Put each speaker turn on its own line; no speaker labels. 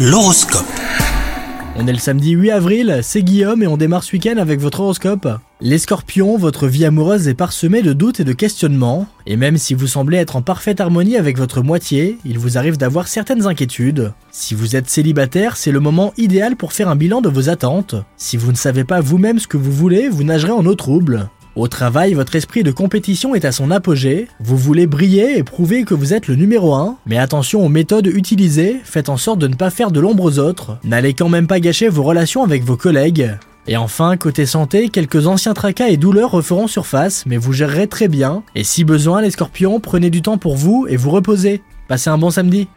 L'horoscope.
On est le samedi 8 avril, c'est Guillaume et on démarre ce week-end avec votre horoscope. Les scorpions, votre vie amoureuse est parsemée de doutes et de questionnements, et même si vous semblez être en parfaite harmonie avec votre moitié, il vous arrive d'avoir certaines inquiétudes. Si vous êtes célibataire, c'est le moment idéal pour faire un bilan de vos attentes. Si vous ne savez pas vous-même ce que vous voulez, vous nagerez en eau trouble. Au travail, votre esprit de compétition est à son apogée, vous voulez briller et prouver que vous êtes le numéro 1, mais attention aux méthodes utilisées, faites en sorte de ne pas faire de l'ombre aux autres, n'allez quand même pas gâcher vos relations avec vos collègues. Et enfin, côté santé, quelques anciens tracas et douleurs referont surface, mais vous gérerez très bien, et si besoin les scorpions, prenez du temps pour vous et vous reposez. Passez un bon samedi